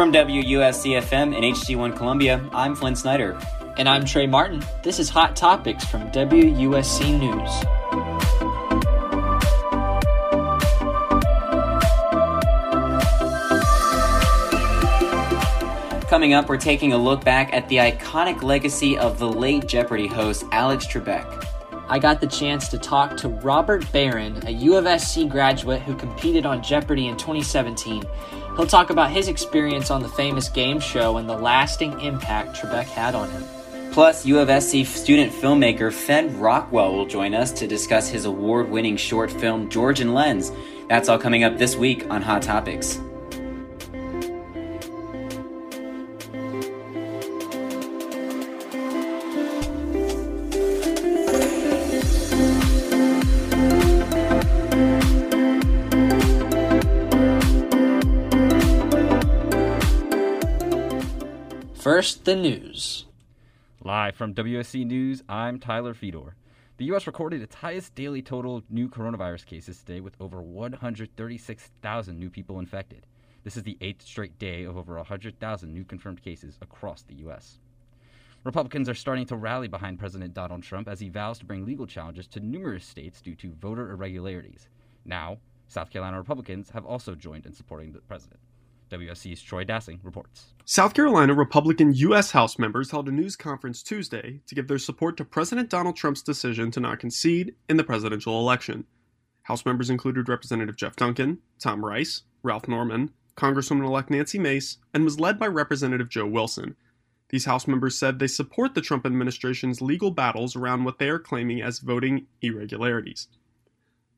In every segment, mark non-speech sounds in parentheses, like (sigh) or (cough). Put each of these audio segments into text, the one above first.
From WUSC-FM and HD1 Columbia, I'm Flynn Snyder. And I'm Trey Martin. This is Hot Topics from WUSC News. Coming up, we're taking a look back at the iconic legacy of the late Jeopardy host Alex Trebek. I got the chance to talk to Robert Barron, a U of SC graduate who competed on Jeopardy in 2017. He'll talk about his experience on the famous game show and the lasting impact Trebek had on him. Plus, U of SC student filmmaker Fenn Rockwell will join us to discuss his award winning short film Georgian Lens. That's all coming up this week on Hot Topics. First, the news. Live from WSC News, I'm Tyler Fedor. The U.S. recorded its highest daily total of new coronavirus cases today with over 136,000 new people infected. This is the eighth straight day of over 100,000 new confirmed cases across the U.S. Republicans are starting to rally behind President Donald Trump as he vows to bring legal challenges to numerous states due to voter irregularities. Now, South Carolina Republicans have also joined in supporting the president. WSC's Troy Dassing reports. South Carolina Republican U.S. House members held a news conference Tuesday to give their support to President Donald Trump's decision to not concede in the presidential election. House members included Representative Jeff Duncan, Tom Rice, Ralph Norman, Congresswoman elect Nancy Mace, and was led by Representative Joe Wilson. These House members said they support the Trump administration's legal battles around what they are claiming as voting irregularities.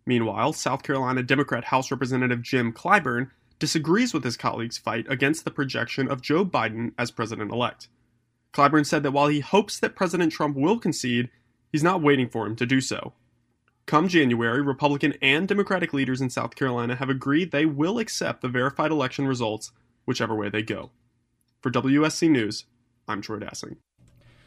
Meanwhile, South Carolina Democrat House Representative Jim Clyburn disagrees with his colleague's fight against the projection of Joe Biden as president elect. Clyburn said that while he hopes that President Trump will concede, he's not waiting for him to do so. Come January, Republican and Democratic leaders in South Carolina have agreed they will accept the verified election results, whichever way they go. For WSC News, I'm Troy Dassing.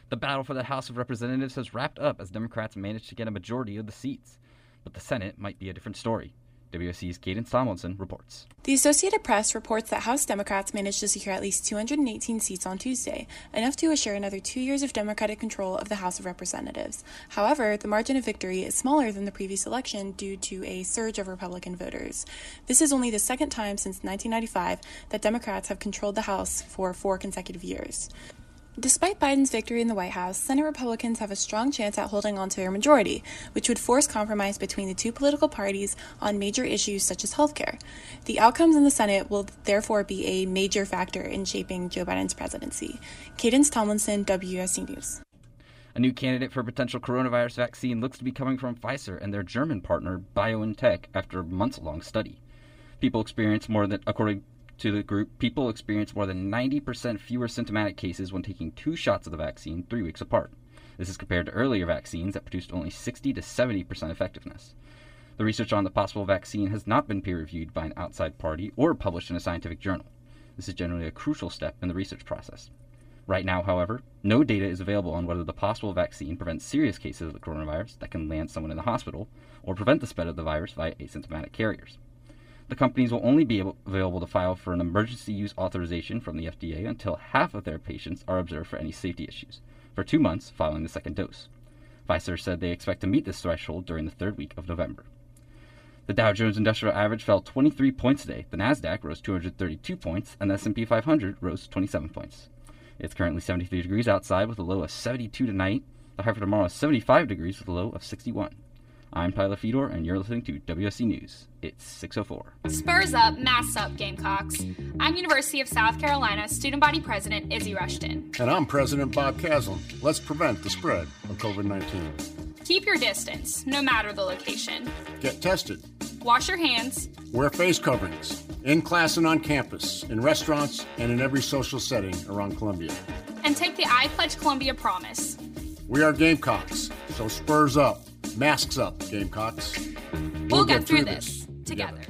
The battle for the House of Representatives has wrapped up as Democrats managed to get a majority of the seats. But the Senate might be a different story. WSC's Cadence Tomlinson reports. The Associated Press reports that House Democrats managed to secure at least 218 seats on Tuesday, enough to assure another two years of Democratic control of the House of Representatives. However, the margin of victory is smaller than the previous election due to a surge of Republican voters. This is only the second time since 1995 that Democrats have controlled the House for four consecutive years. Despite Biden's victory in the White House, Senate Republicans have a strong chance at holding on to their majority, which would force compromise between the two political parties on major issues such as healthcare. The outcomes in the Senate will therefore be a major factor in shaping Joe Biden's presidency. Cadence Tomlinson, WSC News. A new candidate for a potential coronavirus vaccine looks to be coming from Pfizer and their German partner BioNTech after a months long study. People experience more than, according to the group, people experience more than 90% fewer symptomatic cases when taking two shots of the vaccine three weeks apart. This is compared to earlier vaccines that produced only 60 to 70% effectiveness. The research on the possible vaccine has not been peer reviewed by an outside party or published in a scientific journal. This is generally a crucial step in the research process. Right now, however, no data is available on whether the possible vaccine prevents serious cases of the coronavirus that can land someone in the hospital or prevent the spread of the virus via asymptomatic carriers. The companies will only be able, available to file for an emergency use authorization from the FDA until half of their patients are observed for any safety issues, for two months following the second dose. Pfizer said they expect to meet this threshold during the third week of November. The Dow Jones Industrial Average fell 23 points today. The Nasdaq rose 232 points, and the S&P 500 rose 27 points. It's currently 73 degrees outside with a low of 72 tonight. The high for tomorrow is 75 degrees with a low of 61. I'm Tyler Fedor, and you're listening to WSC News. It's 604. Spurs up, mass up, Gamecocks. I'm University of South Carolina student body president Izzy Rushton. And I'm President Bob Caslen. Let's prevent the spread of COVID 19. Keep your distance, no matter the location. Get tested. Wash your hands. Wear face coverings. In class and on campus, in restaurants, and in every social setting around Columbia. And take the I Pledge Columbia promise. We are Gamecocks, so spurs up. Masks up, Gamecocks. We'll, we'll get, get, through, through this, this together.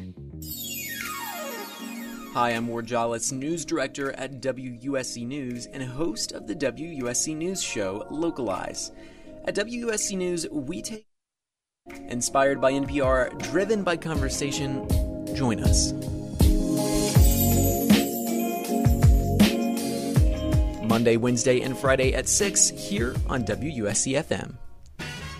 Hi, I'm Ward Jollis, news director at WUSC News and host of the WUSC News show Localize. At WUSC News, we take inspired by NPR, driven by conversation. Join us. Monday, Wednesday, and Friday at 6 here on WUSC FM.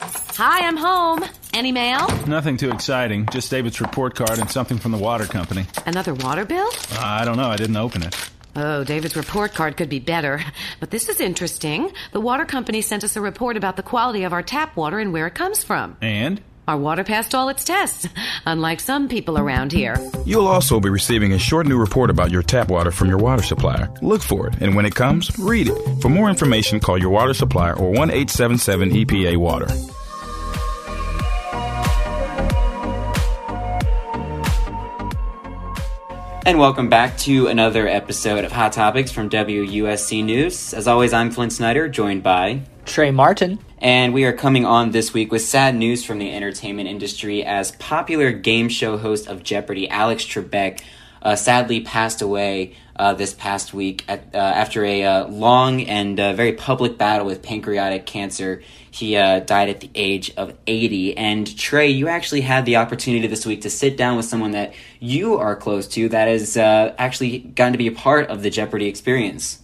Hi, I'm home. Any mail? Nothing too exciting. Just David's report card and something from the water company. Another water bill? Uh, I don't know. I didn't open it. Oh, David's report card could be better. But this is interesting. The water company sent us a report about the quality of our tap water and where it comes from. And? Our water passed all its tests, unlike some people around here. You'll also be receiving a short new report about your tap water from your water supplier. Look for it, and when it comes, read it. For more information, call your water supplier or 1 877 EPA Water. And welcome back to another episode of Hot Topics from WUSC News. As always, I'm Flint Snyder, joined by Trey Martin. And we are coming on this week with sad news from the entertainment industry as popular game show host of Jeopardy, Alex Trebek, uh, sadly passed away uh, this past week at, uh, after a uh, long and uh, very public battle with pancreatic cancer. He uh, died at the age of 80. And Trey, you actually had the opportunity this week to sit down with someone that you are close to that has actually gotten to be a part of the Jeopardy experience.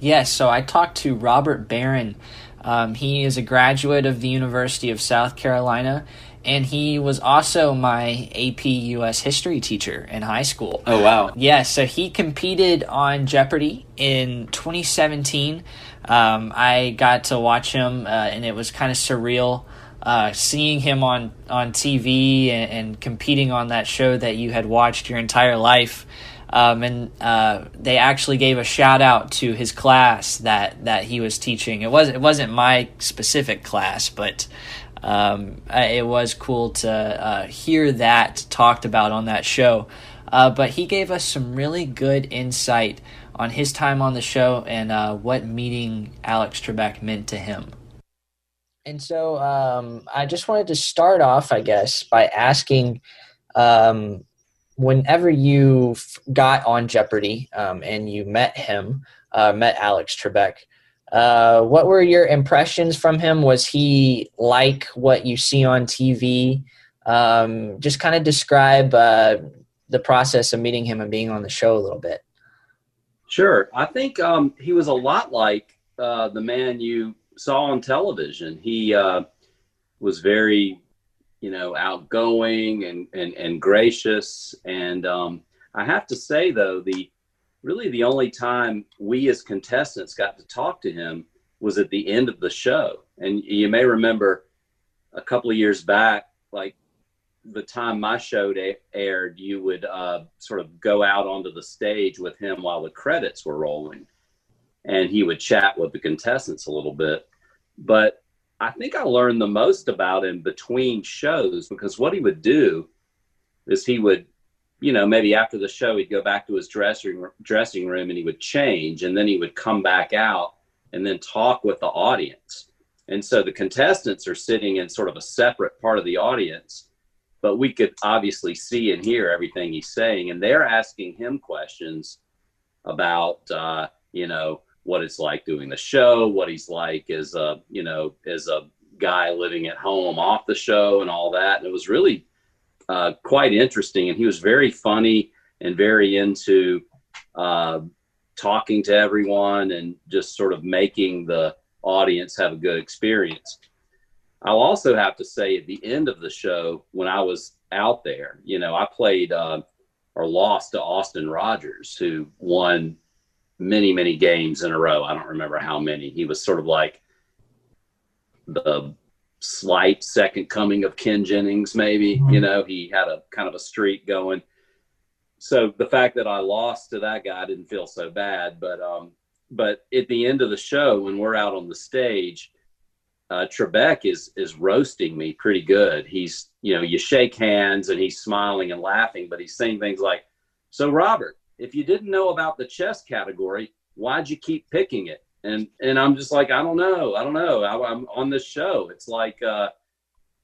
Yes, so I talked to Robert Barron. Um, he is a graduate of the University of South Carolina and he was also my AP US history teacher in high school. Oh wow. Yeah, so he competed on Jeopardy in 2017. Um, I got to watch him uh, and it was kind of surreal uh, seeing him on on TV and, and, competing on that show that you had watched your entire life. Um, and uh, they actually gave a shout out to his class that, that he was teaching. It was it wasn't my specific class, but um, it was cool to uh, hear that talked about on that show. Uh, but he gave us some really good insight on his time on the show and uh, what meeting Alex Trebek meant to him. And so um, I just wanted to start off, I guess, by asking um, whenever you got on Jeopardy um, and you met him, uh, met Alex Trebek, uh, what were your impressions from him? Was he like what you see on TV? Um, just kind of describe uh, the process of meeting him and being on the show a little bit. Sure. I think um, he was a lot like uh, the man you saw on television. He uh, was very, you know, outgoing and, and, and gracious. And um, I have to say, though, the really the only time we as contestants got to talk to him was at the end of the show. And you may remember a couple of years back, like the time my show aired, you would uh, sort of go out onto the stage with him while the credits were rolling. And he would chat with the contestants a little bit. But I think I learned the most about him between shows because what he would do is he would you know, maybe after the show, he'd go back to his dressing dressing room and he would change, and then he would come back out and then talk with the audience. And so the contestants are sitting in sort of a separate part of the audience, but we could obviously see and hear everything he's saying, and they're asking him questions about, uh, you know, what it's like doing the show, what he's like as a, you know, as a guy living at home off the show, and all that. And it was really uh, quite interesting. And he was very funny and very into uh, talking to everyone and just sort of making the audience have a good experience. I'll also have to say at the end of the show, when I was out there, you know, I played uh, or lost to Austin Rogers, who won many, many games in a row. I don't remember how many. He was sort of like the slight second coming of Ken Jennings, maybe. Mm-hmm. You know, he had a kind of a streak going. So the fact that I lost to that guy didn't feel so bad. But um, but at the end of the show, when we're out on the stage, uh, Trebek is is roasting me pretty good. He's you know you shake hands and he's smiling and laughing, but he's saying things like, "So Robert, if you didn't know about the chess category, why'd you keep picking it? And and I'm just like, I don't know, I don't know. I, am on this show. It's like uh,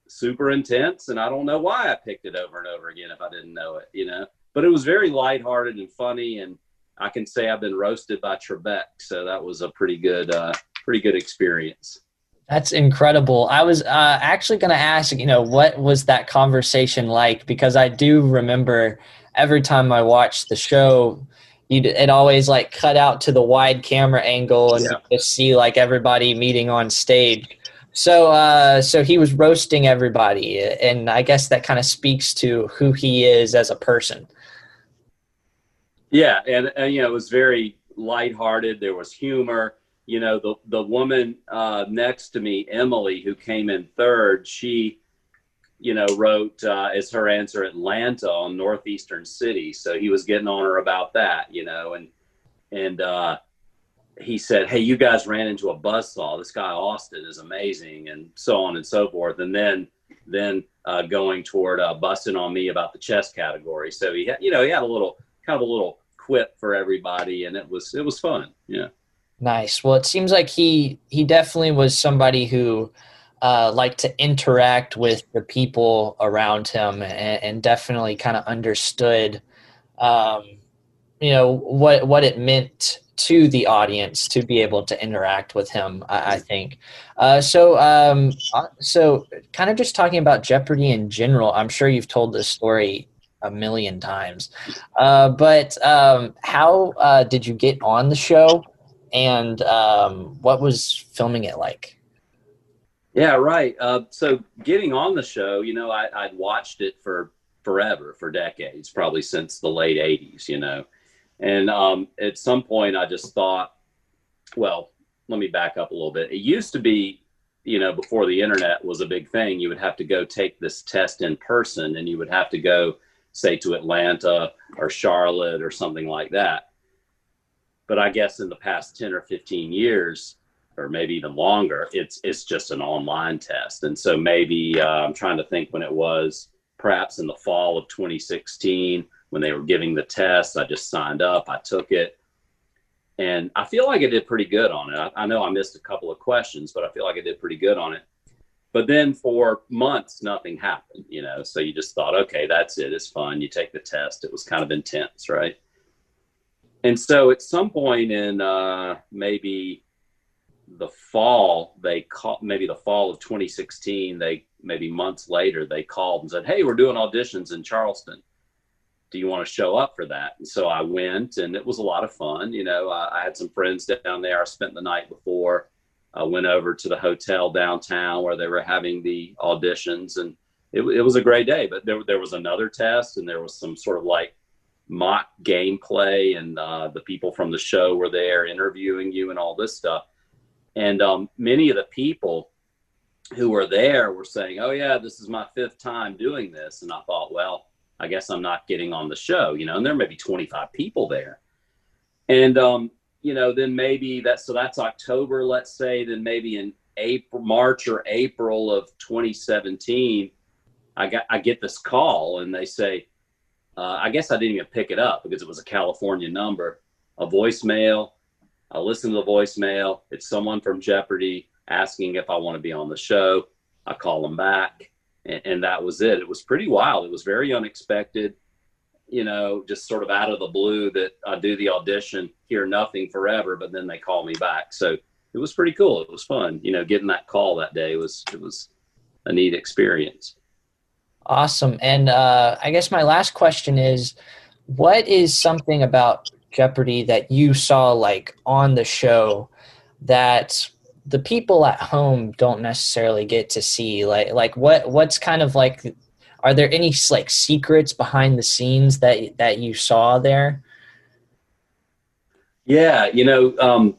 super intense, and I don't know why I picked it over and over again if I didn't know it, you know. But it was very lighthearted and funny, and I can say I've been roasted by Trebek, so that was a pretty good, uh, pretty good experience. That's incredible. I was uh, actually going to ask, you know, what was that conversation like? Because I do remember every time I watched the show, you it always like cut out to the wide camera angle and yeah. just see like everybody meeting on stage. So, uh, so he was roasting everybody, and I guess that kind of speaks to who he is as a person. Yeah, and, and you know, it was very lighthearted. There was humor you know, the the woman uh, next to me, Emily, who came in third, she, you know, wrote uh, as her answer Atlanta on Northeastern City. So he was getting on her about that, you know, and and uh, he said, "Hey, you guys ran into a buzzsaw. This guy Austin is amazing," and so on and so forth. And then then uh, going toward uh, busting on me about the chess category. So he, had, you know, he had a little kind of a little quip for everybody, and it was it was fun. Yeah. Nice. Well, it seems like he he definitely was somebody who uh, liked to interact with the people around him, and, and definitely kind of understood, um, you know, what what it meant to the audience to be able to interact with him. I, I think. Uh, so, um, uh, so kind of just talking about Jeopardy in general. I'm sure you've told this story a million times, uh, but um, how uh, did you get on the show? and um, what was filming it like? Yeah, right. Uh, so getting on the show, you know, I, I'd watched it for forever, for decades, probably since the late '80s, you know, and um, at some point I just thought, well, let me back up a little bit. It used to be, you know, before the internet was a big thing, you would have to go take this test in person, and you would have to go, say, to Atlanta or Charlotte or something like that but I guess in the past 10 or 15 years, or maybe even longer, it's it's just an online test. And so maybe uh, I'm trying to think when it was, perhaps in the fall of 2016 when they were giving the test. I just signed up, I took it, and I feel like I did pretty good on it. I, I know I missed a couple of questions, but I feel like I did pretty good on it. But then for months, nothing happened, you know. So you just thought, okay, that's it. It's fun. You take the test. It was kind of intense, right? and so at some point in uh, maybe the fall, they call maybe the fall of 2016. They maybe months later they called and said, "Hey, we're doing auditions in Charleston. Do you want to show up for that?" And so I went, and it was a lot of fun. You know, I, I had some friends down there. I spent the night before. I went over to the hotel downtown where they were having the auditions, and it, it was a great day. But there there was another test, and there was some sort of like mock gameplay and uh, the people from the show were there interviewing you and all this stuff and um, many of the people who were there were saying oh yeah this is my fifth time doing this and i thought well i guess i'm not getting on the show you know and there may be 25 people there and um, you know then maybe that so that's october let's say then maybe in april march or april of 2017 i got i get this call and they say uh, I guess I didn't even pick it up because it was a California number, a voicemail. I listen to the voicemail. It's someone from Jeopardy asking if I want to be on the show. I call them back, and, and that was it. It was pretty wild. It was very unexpected, you know, just sort of out of the blue that I do the audition, hear nothing forever, but then they call me back. So it was pretty cool. It was fun, you know, getting that call that day was it was a neat experience. Awesome. And uh, I guess my last question is what is something about Jeopardy that you saw like on the show that the people at home don't necessarily get to see? Like like what what's kind of like are there any like secrets behind the scenes that that you saw there? Yeah, you know, um,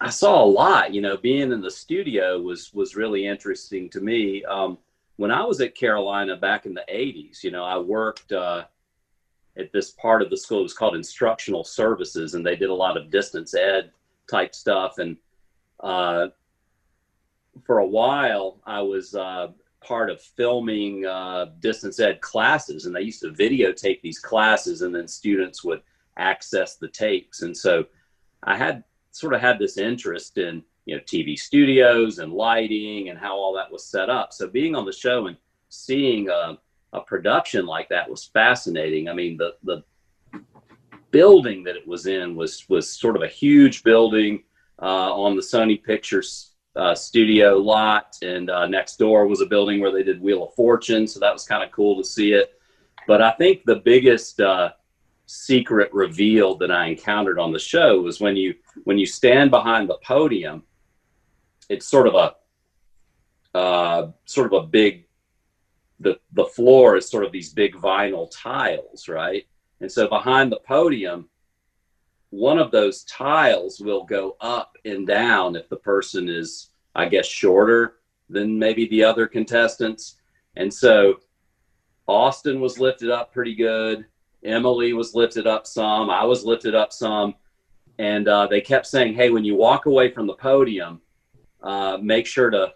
I saw a lot. You know, being in the studio was was really interesting to me. Um, when I was at Carolina back in the 80s, you know, I worked uh, at this part of the school. It was called Instructional Services, and they did a lot of distance ed type stuff. And uh, for a while, I was uh, part of filming uh, distance ed classes, and they used to videotape these classes, and then students would access the tapes. And so I had sort of had this interest in you know TV studios and lighting and how all that was set up. So being on the show and seeing a production like that was fascinating. I mean, the the building that it was in was was sort of a huge building uh, on the Sony Pictures uh, studio lot, and uh, next door was a building where they did Wheel of Fortune. So that was kind of cool to see it. But I think the biggest uh, secret reveal that I encountered on the show was when you when you stand behind the podium. It's sort of a uh, sort of a big the the floor is sort of these big vinyl tiles, right? And so behind the podium, one of those tiles will go up and down if the person is, I guess, shorter than maybe the other contestants. And so Austin was lifted up pretty good. Emily was lifted up some. I was lifted up some. And uh, they kept saying, hey, when you walk away from the podium, uh, make sure to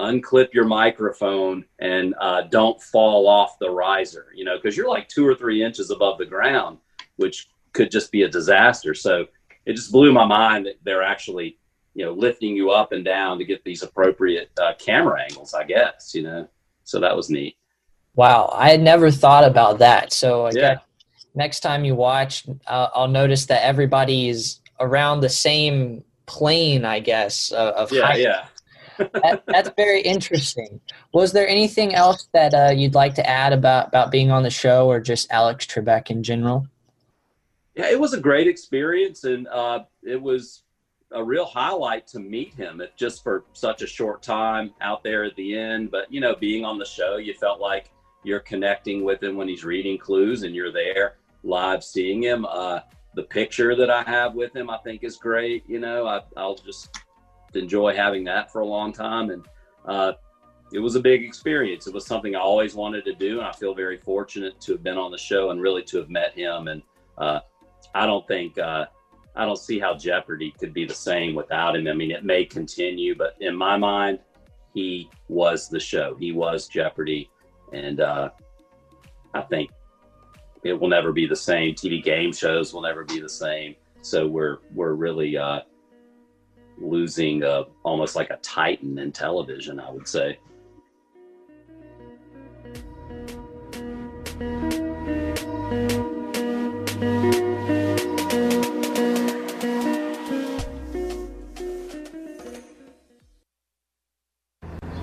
unclip your microphone and uh, don't fall off the riser, you know, because you're like two or three inches above the ground, which could just be a disaster. So it just blew my mind that they're actually, you know, lifting you up and down to get these appropriate uh, camera angles, I guess, you know. So that was neat. Wow, I had never thought about that. So I Yeah. next time you watch, uh, I'll notice that everybody's around the same plane, I guess, uh, of Yeah, height. yeah. That, that's very interesting. Was there anything else that uh, you'd like to add about about being on the show, or just Alex Trebek in general? yeah, it was a great experience, and uh, it was a real highlight to meet him. Just for such a short time out there at the end, but you know, being on the show, you felt like you're connecting with him when he's reading clues, and you're there live seeing him. Uh, the picture that I have with him, I think, is great. You know, I, I'll just enjoy having that for a long time, and uh, it was a big experience. It was something I always wanted to do, and I feel very fortunate to have been on the show and really to have met him. And uh, I don't think uh, I don't see how Jeopardy could be the same without him. I mean, it may continue, but in my mind, he was the show. He was Jeopardy, and uh, I think it will never be the same. TV game shows will never be the same. So we're we're really uh, losing uh, almost like a titan in television. I would say.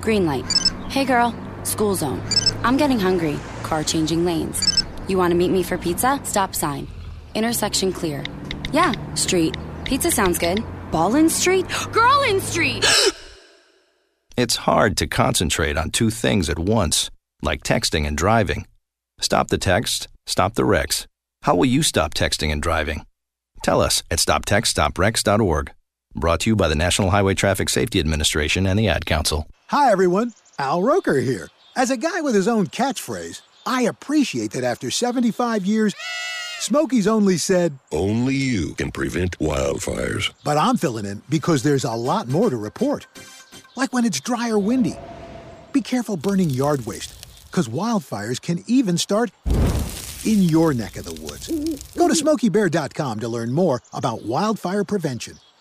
Green light. Hey girl, school zone. I'm getting hungry. Car changing lanes. You want to meet me for pizza? Stop sign. Intersection clear. Yeah, street. Pizza sounds good. Ballin Street? Girlin Street! (gasps) It's hard to concentrate on two things at once, like texting and driving. Stop the text, stop the wrecks. How will you stop texting and driving? Tell us at stoptextsstopwrecks.org. Brought to you by the National Highway Traffic Safety Administration and the Ad Council. Hi, everyone. Al Roker here. As a guy with his own catchphrase, I appreciate that after 75 years, Smokey's only said, Only you can prevent wildfires. but I'm filling in because there's a lot more to report. Like when it's dry or windy. Be careful burning yard waste, because wildfires can even start in your neck of the woods. Go to smokeybear.com to learn more about wildfire prevention.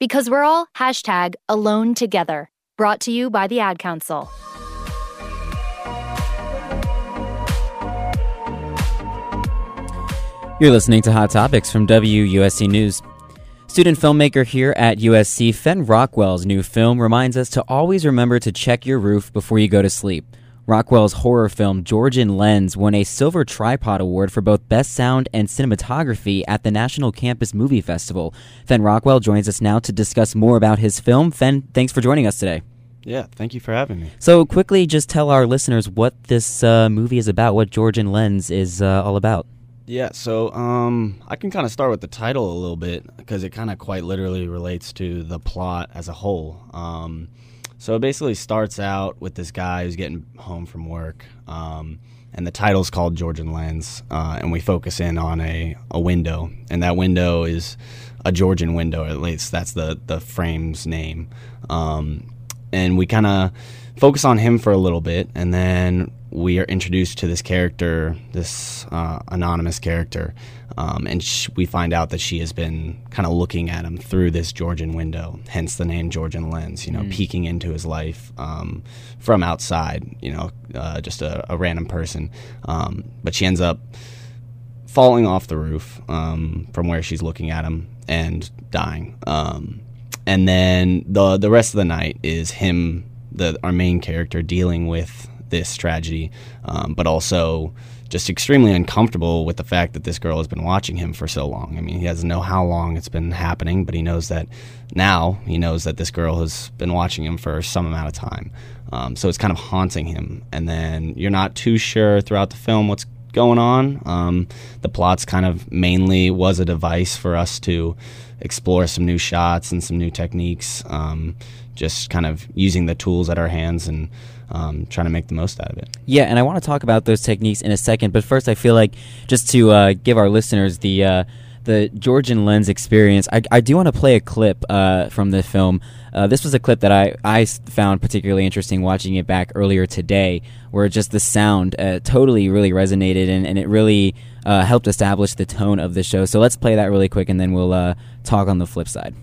because we're all hashtag alone together. Brought to you by the Ad Council. You're listening to Hot Topics from WUSC News. Student filmmaker here at USC, Fenn Rockwell's new film reminds us to always remember to check your roof before you go to sleep. Rockwell's horror film Georgian Lens won a Silver Tripod Award for both Best Sound and Cinematography at the National Campus Movie Festival. Fenn Rockwell joins us now to discuss more about his film. Fenn, thanks for joining us today. Yeah, thank you for having me. So, quickly, just tell our listeners what this uh, movie is about, what Georgian Lens is uh, all about. Yeah, so um, I can kind of start with the title a little bit because it kind of quite literally relates to the plot as a whole. Um, so it basically starts out with this guy who's getting home from work, um, and the title's called Georgian Lens, uh, and we focus in on a, a window, and that window is a Georgian window, at least that's the the frame's name, um, and we kind of focus on him for a little bit, and then we are introduced to this character, this uh, anonymous character, um, and sh- we find out that she has been kind of looking at him through this Georgian window, hence the name Georgian Lens, you know, mm. peeking into his life um, from outside, you know, uh, just a, a, random person. Um, but she ends up falling off the roof um, from where she's looking at him and dying. Um, and then the the rest of the night is him, the our main character, dealing with this tragedy, um, but also just extremely uncomfortable with the fact that this girl has been watching him for so long. I mean, he doesn't know how long it's been happening, but he knows that now he knows that this girl has been watching him for some amount of time. Um, so it's kind of haunting him. And then you're not too sure throughout the film what's going on. Um, the plot's kind of mainly was a device for us to explore some new shots and some new techniques, um, just kind of using the tools at our hands and um, trying to make the most out of it. Yeah, and I want to talk about those techniques in a second, but first, I feel like just to uh, give our listeners the uh, the Georgian lens experience, I, I do want to play a clip uh, from the film. Uh, this was a clip that I, I found particularly interesting watching it back earlier today, where just the sound uh, totally really resonated and, and it really uh, helped establish the tone of the show. So let's play that really quick and then we'll talk on the flip side.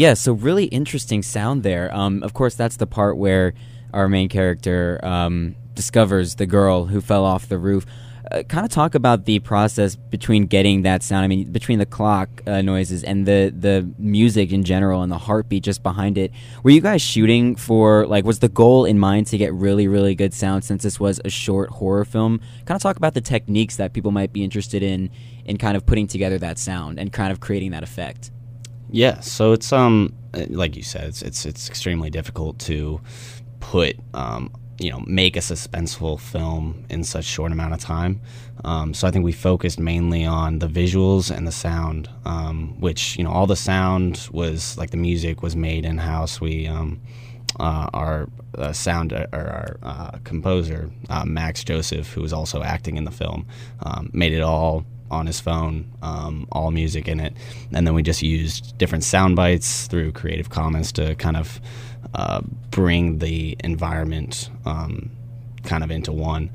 Yeah, so really interesting sound there. Um, of course, that's the part where our main character um, discovers the girl who fell off the roof. Uh, kind of talk about the process between getting that sound. I mean, between the clock uh, noises and the the music in general and the heartbeat just behind it. Were you guys shooting for like? Was the goal in mind to get really really good sound since this was a short horror film? Kind of talk about the techniques that people might be interested in in kind of putting together that sound and kind of creating that effect. Yeah, so it's um like you said, it's it's it's extremely difficult to put um you know make a suspenseful film in such short amount of time. Um, so I think we focused mainly on the visuals and the sound, um, which you know all the sound was like the music was made in house. We um, uh, our uh, sound uh, or our uh, composer uh, Max Joseph, who was also acting in the film, um, made it all on his phone, um, all music in it, and then we just used different sound bites through Creative Commons to kind of uh, bring the environment um, kind of into one.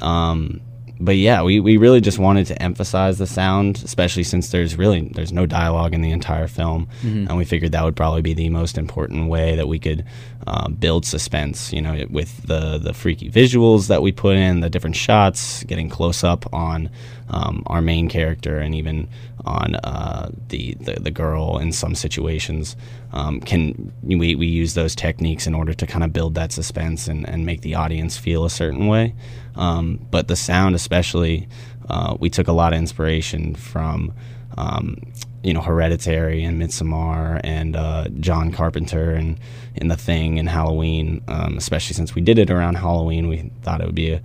Um, but yeah, we, we really just wanted to emphasize the sound, especially since there's really there's no dialogue in the entire film, mm-hmm. and we figured that would probably be the most important way that we could uh, build suspense. You know, with the the freaky visuals that we put in, the different shots, getting close up on um, our main character, and even on uh, the, the, the girl in some situations. Um, can we we use those techniques in order to kind of build that suspense and, and make the audience feel a certain way. Um, but the sound, especially, uh, we took a lot of inspiration from um, you know, Hereditary and Midsommar and uh, John Carpenter and in The Thing and Halloween. Um, especially since we did it around Halloween, we thought it would be a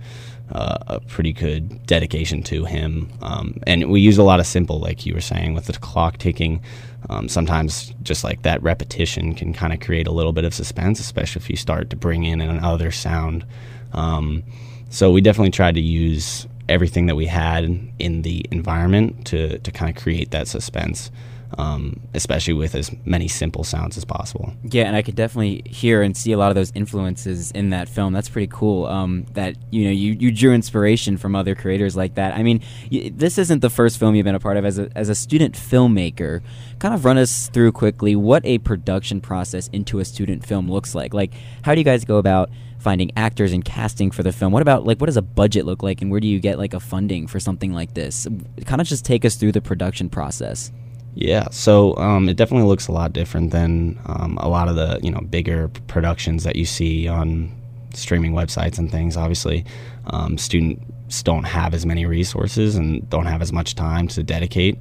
uh, a pretty good dedication to him. Um, and we use a lot of simple, like you were saying, with the clock ticking. Um, sometimes just like that repetition can kind of create a little bit of suspense, especially if you start to bring in another sound. Um, so we definitely tried to use everything that we had in the environment to, to kind of create that suspense um, especially with as many simple sounds as possible. Yeah, and I could definitely hear and see a lot of those influences in that film. That's pretty cool. Um, that you know you, you drew inspiration from other creators like that. I mean, this isn't the first film you've been a part of as a as a student filmmaker. Kind of run us through quickly what a production process into a student film looks like. Like, how do you guys go about finding actors and casting for the film? What about like what does a budget look like, and where do you get like a funding for something like this? Kind of just take us through the production process. Yeah, so um, it definitely looks a lot different than um, a lot of the you know bigger productions that you see on streaming websites and things. Obviously, um, students don't have as many resources and don't have as much time to dedicate.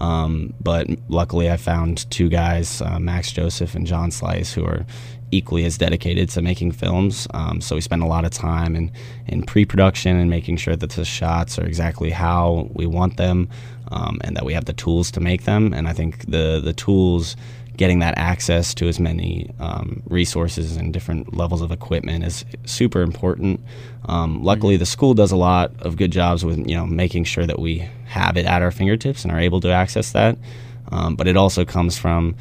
Um, but luckily, I found two guys, uh, Max Joseph and John Slice, who are equally as dedicated to making films. Um, so we spend a lot of time in, in pre-production and making sure that the shots are exactly how we want them um, and that we have the tools to make them. And I think the the tools, getting that access to as many um, resources and different levels of equipment is super important. Um, luckily, the school does a lot of good jobs with you know making sure that we have it at our fingertips and are able to access that. Um, but it also comes from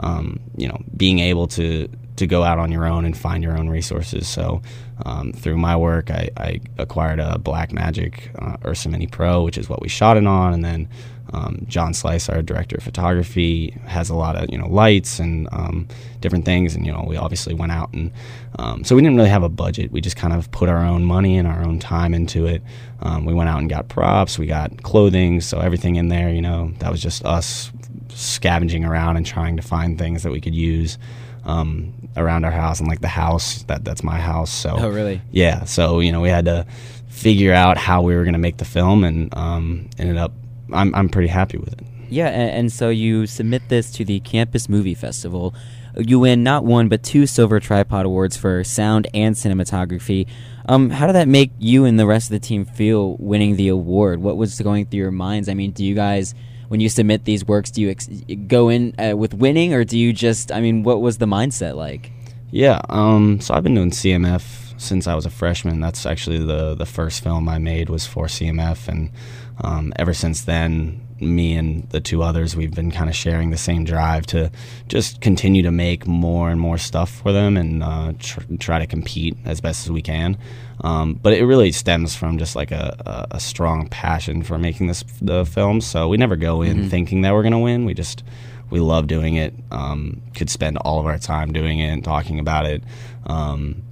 um, you know being able to to go out on your own and find your own resources. So um, through my work, I, I, acquired a Blackmagic uh, Ursa Mini Pro, which is what we shot it on, and then um, John Slice, our director of photography, has a lot of you know lights and um, different things, and you know we obviously went out and um, so we didn't really have a budget. We just kind of put our own money and our own time into it. Um, we went out and got props, we got clothing, so everything in there, you know, that was just us scavenging around and trying to find things that we could use um, around our house and like the house that that's my house. So oh really? Yeah. So you know we had to figure out how we were going to make the film and um, ended up. I'm I'm pretty happy with it. Yeah, and, and so you submit this to the Campus Movie Festival. You win not one but two Silver Tripod Awards for sound and cinematography. Um, how did that make you and the rest of the team feel winning the award? What was going through your minds? I mean, do you guys when you submit these works, do you ex- go in uh, with winning, or do you just? I mean, what was the mindset like? Yeah, um, so I've been doing CMF since I was a freshman. That's actually the the first film I made was for CMF, and um, ever since then, me and the two others, we've been kind of sharing the same drive to just continue to make more and more stuff for them and uh, tr- try to compete as best as we can. Um, but it really stems from just like a, a, strong passion for making this the film. So we never go in mm-hmm. thinking that we're going to win. We just we love doing it. Um, could spend all of our time doing it and talking about it. Um,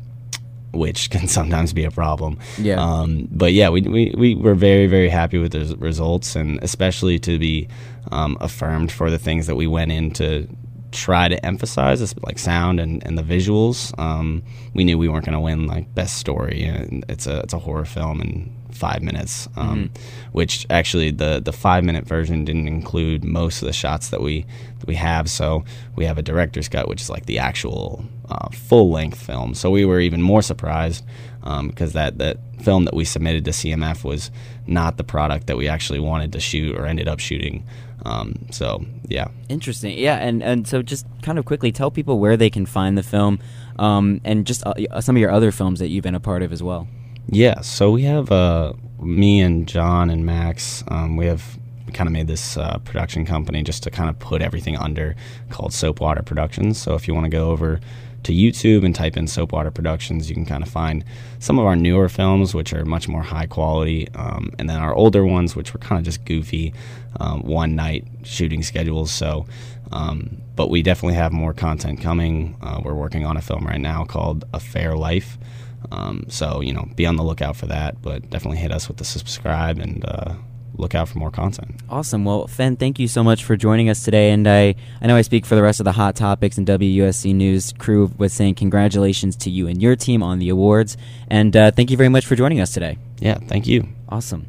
which (laughs) can sometimes be a problem. Yeah. Um, but yeah, we, we, we were very, very happy with the results and especially to be um, affirmed for the things that we went in to try to emphasize, like sound and, and the visuals. Um, we knew we weren't going to win like best story. And it's a, it's a horror film and five minutes, um, mm-hmm. which actually the the five minute version didn't include most of the shots that we that we have. So we have a director's cut, which is like the actual uh, full length film. So we were even more surprised because um, that that film that we submitted to CMF was not the product that we actually wanted to shoot or ended up shooting. Um, so yeah, interesting. Yeah, and and so just kind of quickly tell people where they can find the film, um, and just uh, some of your other films that you've been a part of as well. Yeah, so we have uh, me and John and Max. Um, we have kind of made this uh, production company just to kind of put everything under called Soapwater Productions. So if you want to go over to YouTube and type in Soapwater Productions, you can kind of find some of our newer films, which are much more high quality, um, and then our older ones, which were kind of just goofy, um, one night shooting schedules. So, um, but we definitely have more content coming. Uh, we're working on a film right now called A Fair Life. Um, so you know, be on the lookout for that. But definitely hit us with the subscribe and uh, look out for more content. Awesome. Well, Fenn, thank you so much for joining us today. And I, I know I speak for the rest of the Hot Topics and WUSC News crew with saying congratulations to you and your team on the awards. And uh, thank you very much for joining us today. Yeah, thank you. Awesome.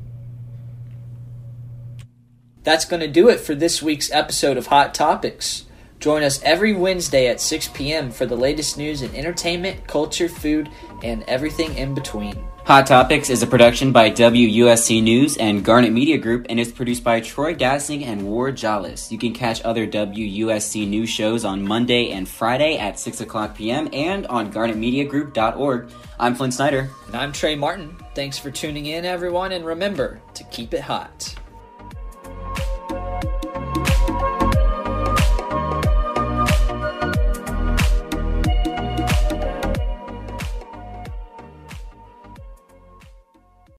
That's going to do it for this week's episode of Hot Topics. Join us every Wednesday at 6 p.m. for the latest news in entertainment, culture, food, and everything in between. Hot Topics is a production by WUSC News and Garnet Media Group and is produced by Troy Gassing and Ward Jollis. You can catch other WUSC News shows on Monday and Friday at 6 o'clock p.m. and on garnetmediagroup.org. I'm Flynn Snyder. And I'm Trey Martin. Thanks for tuning in, everyone, and remember to keep it hot.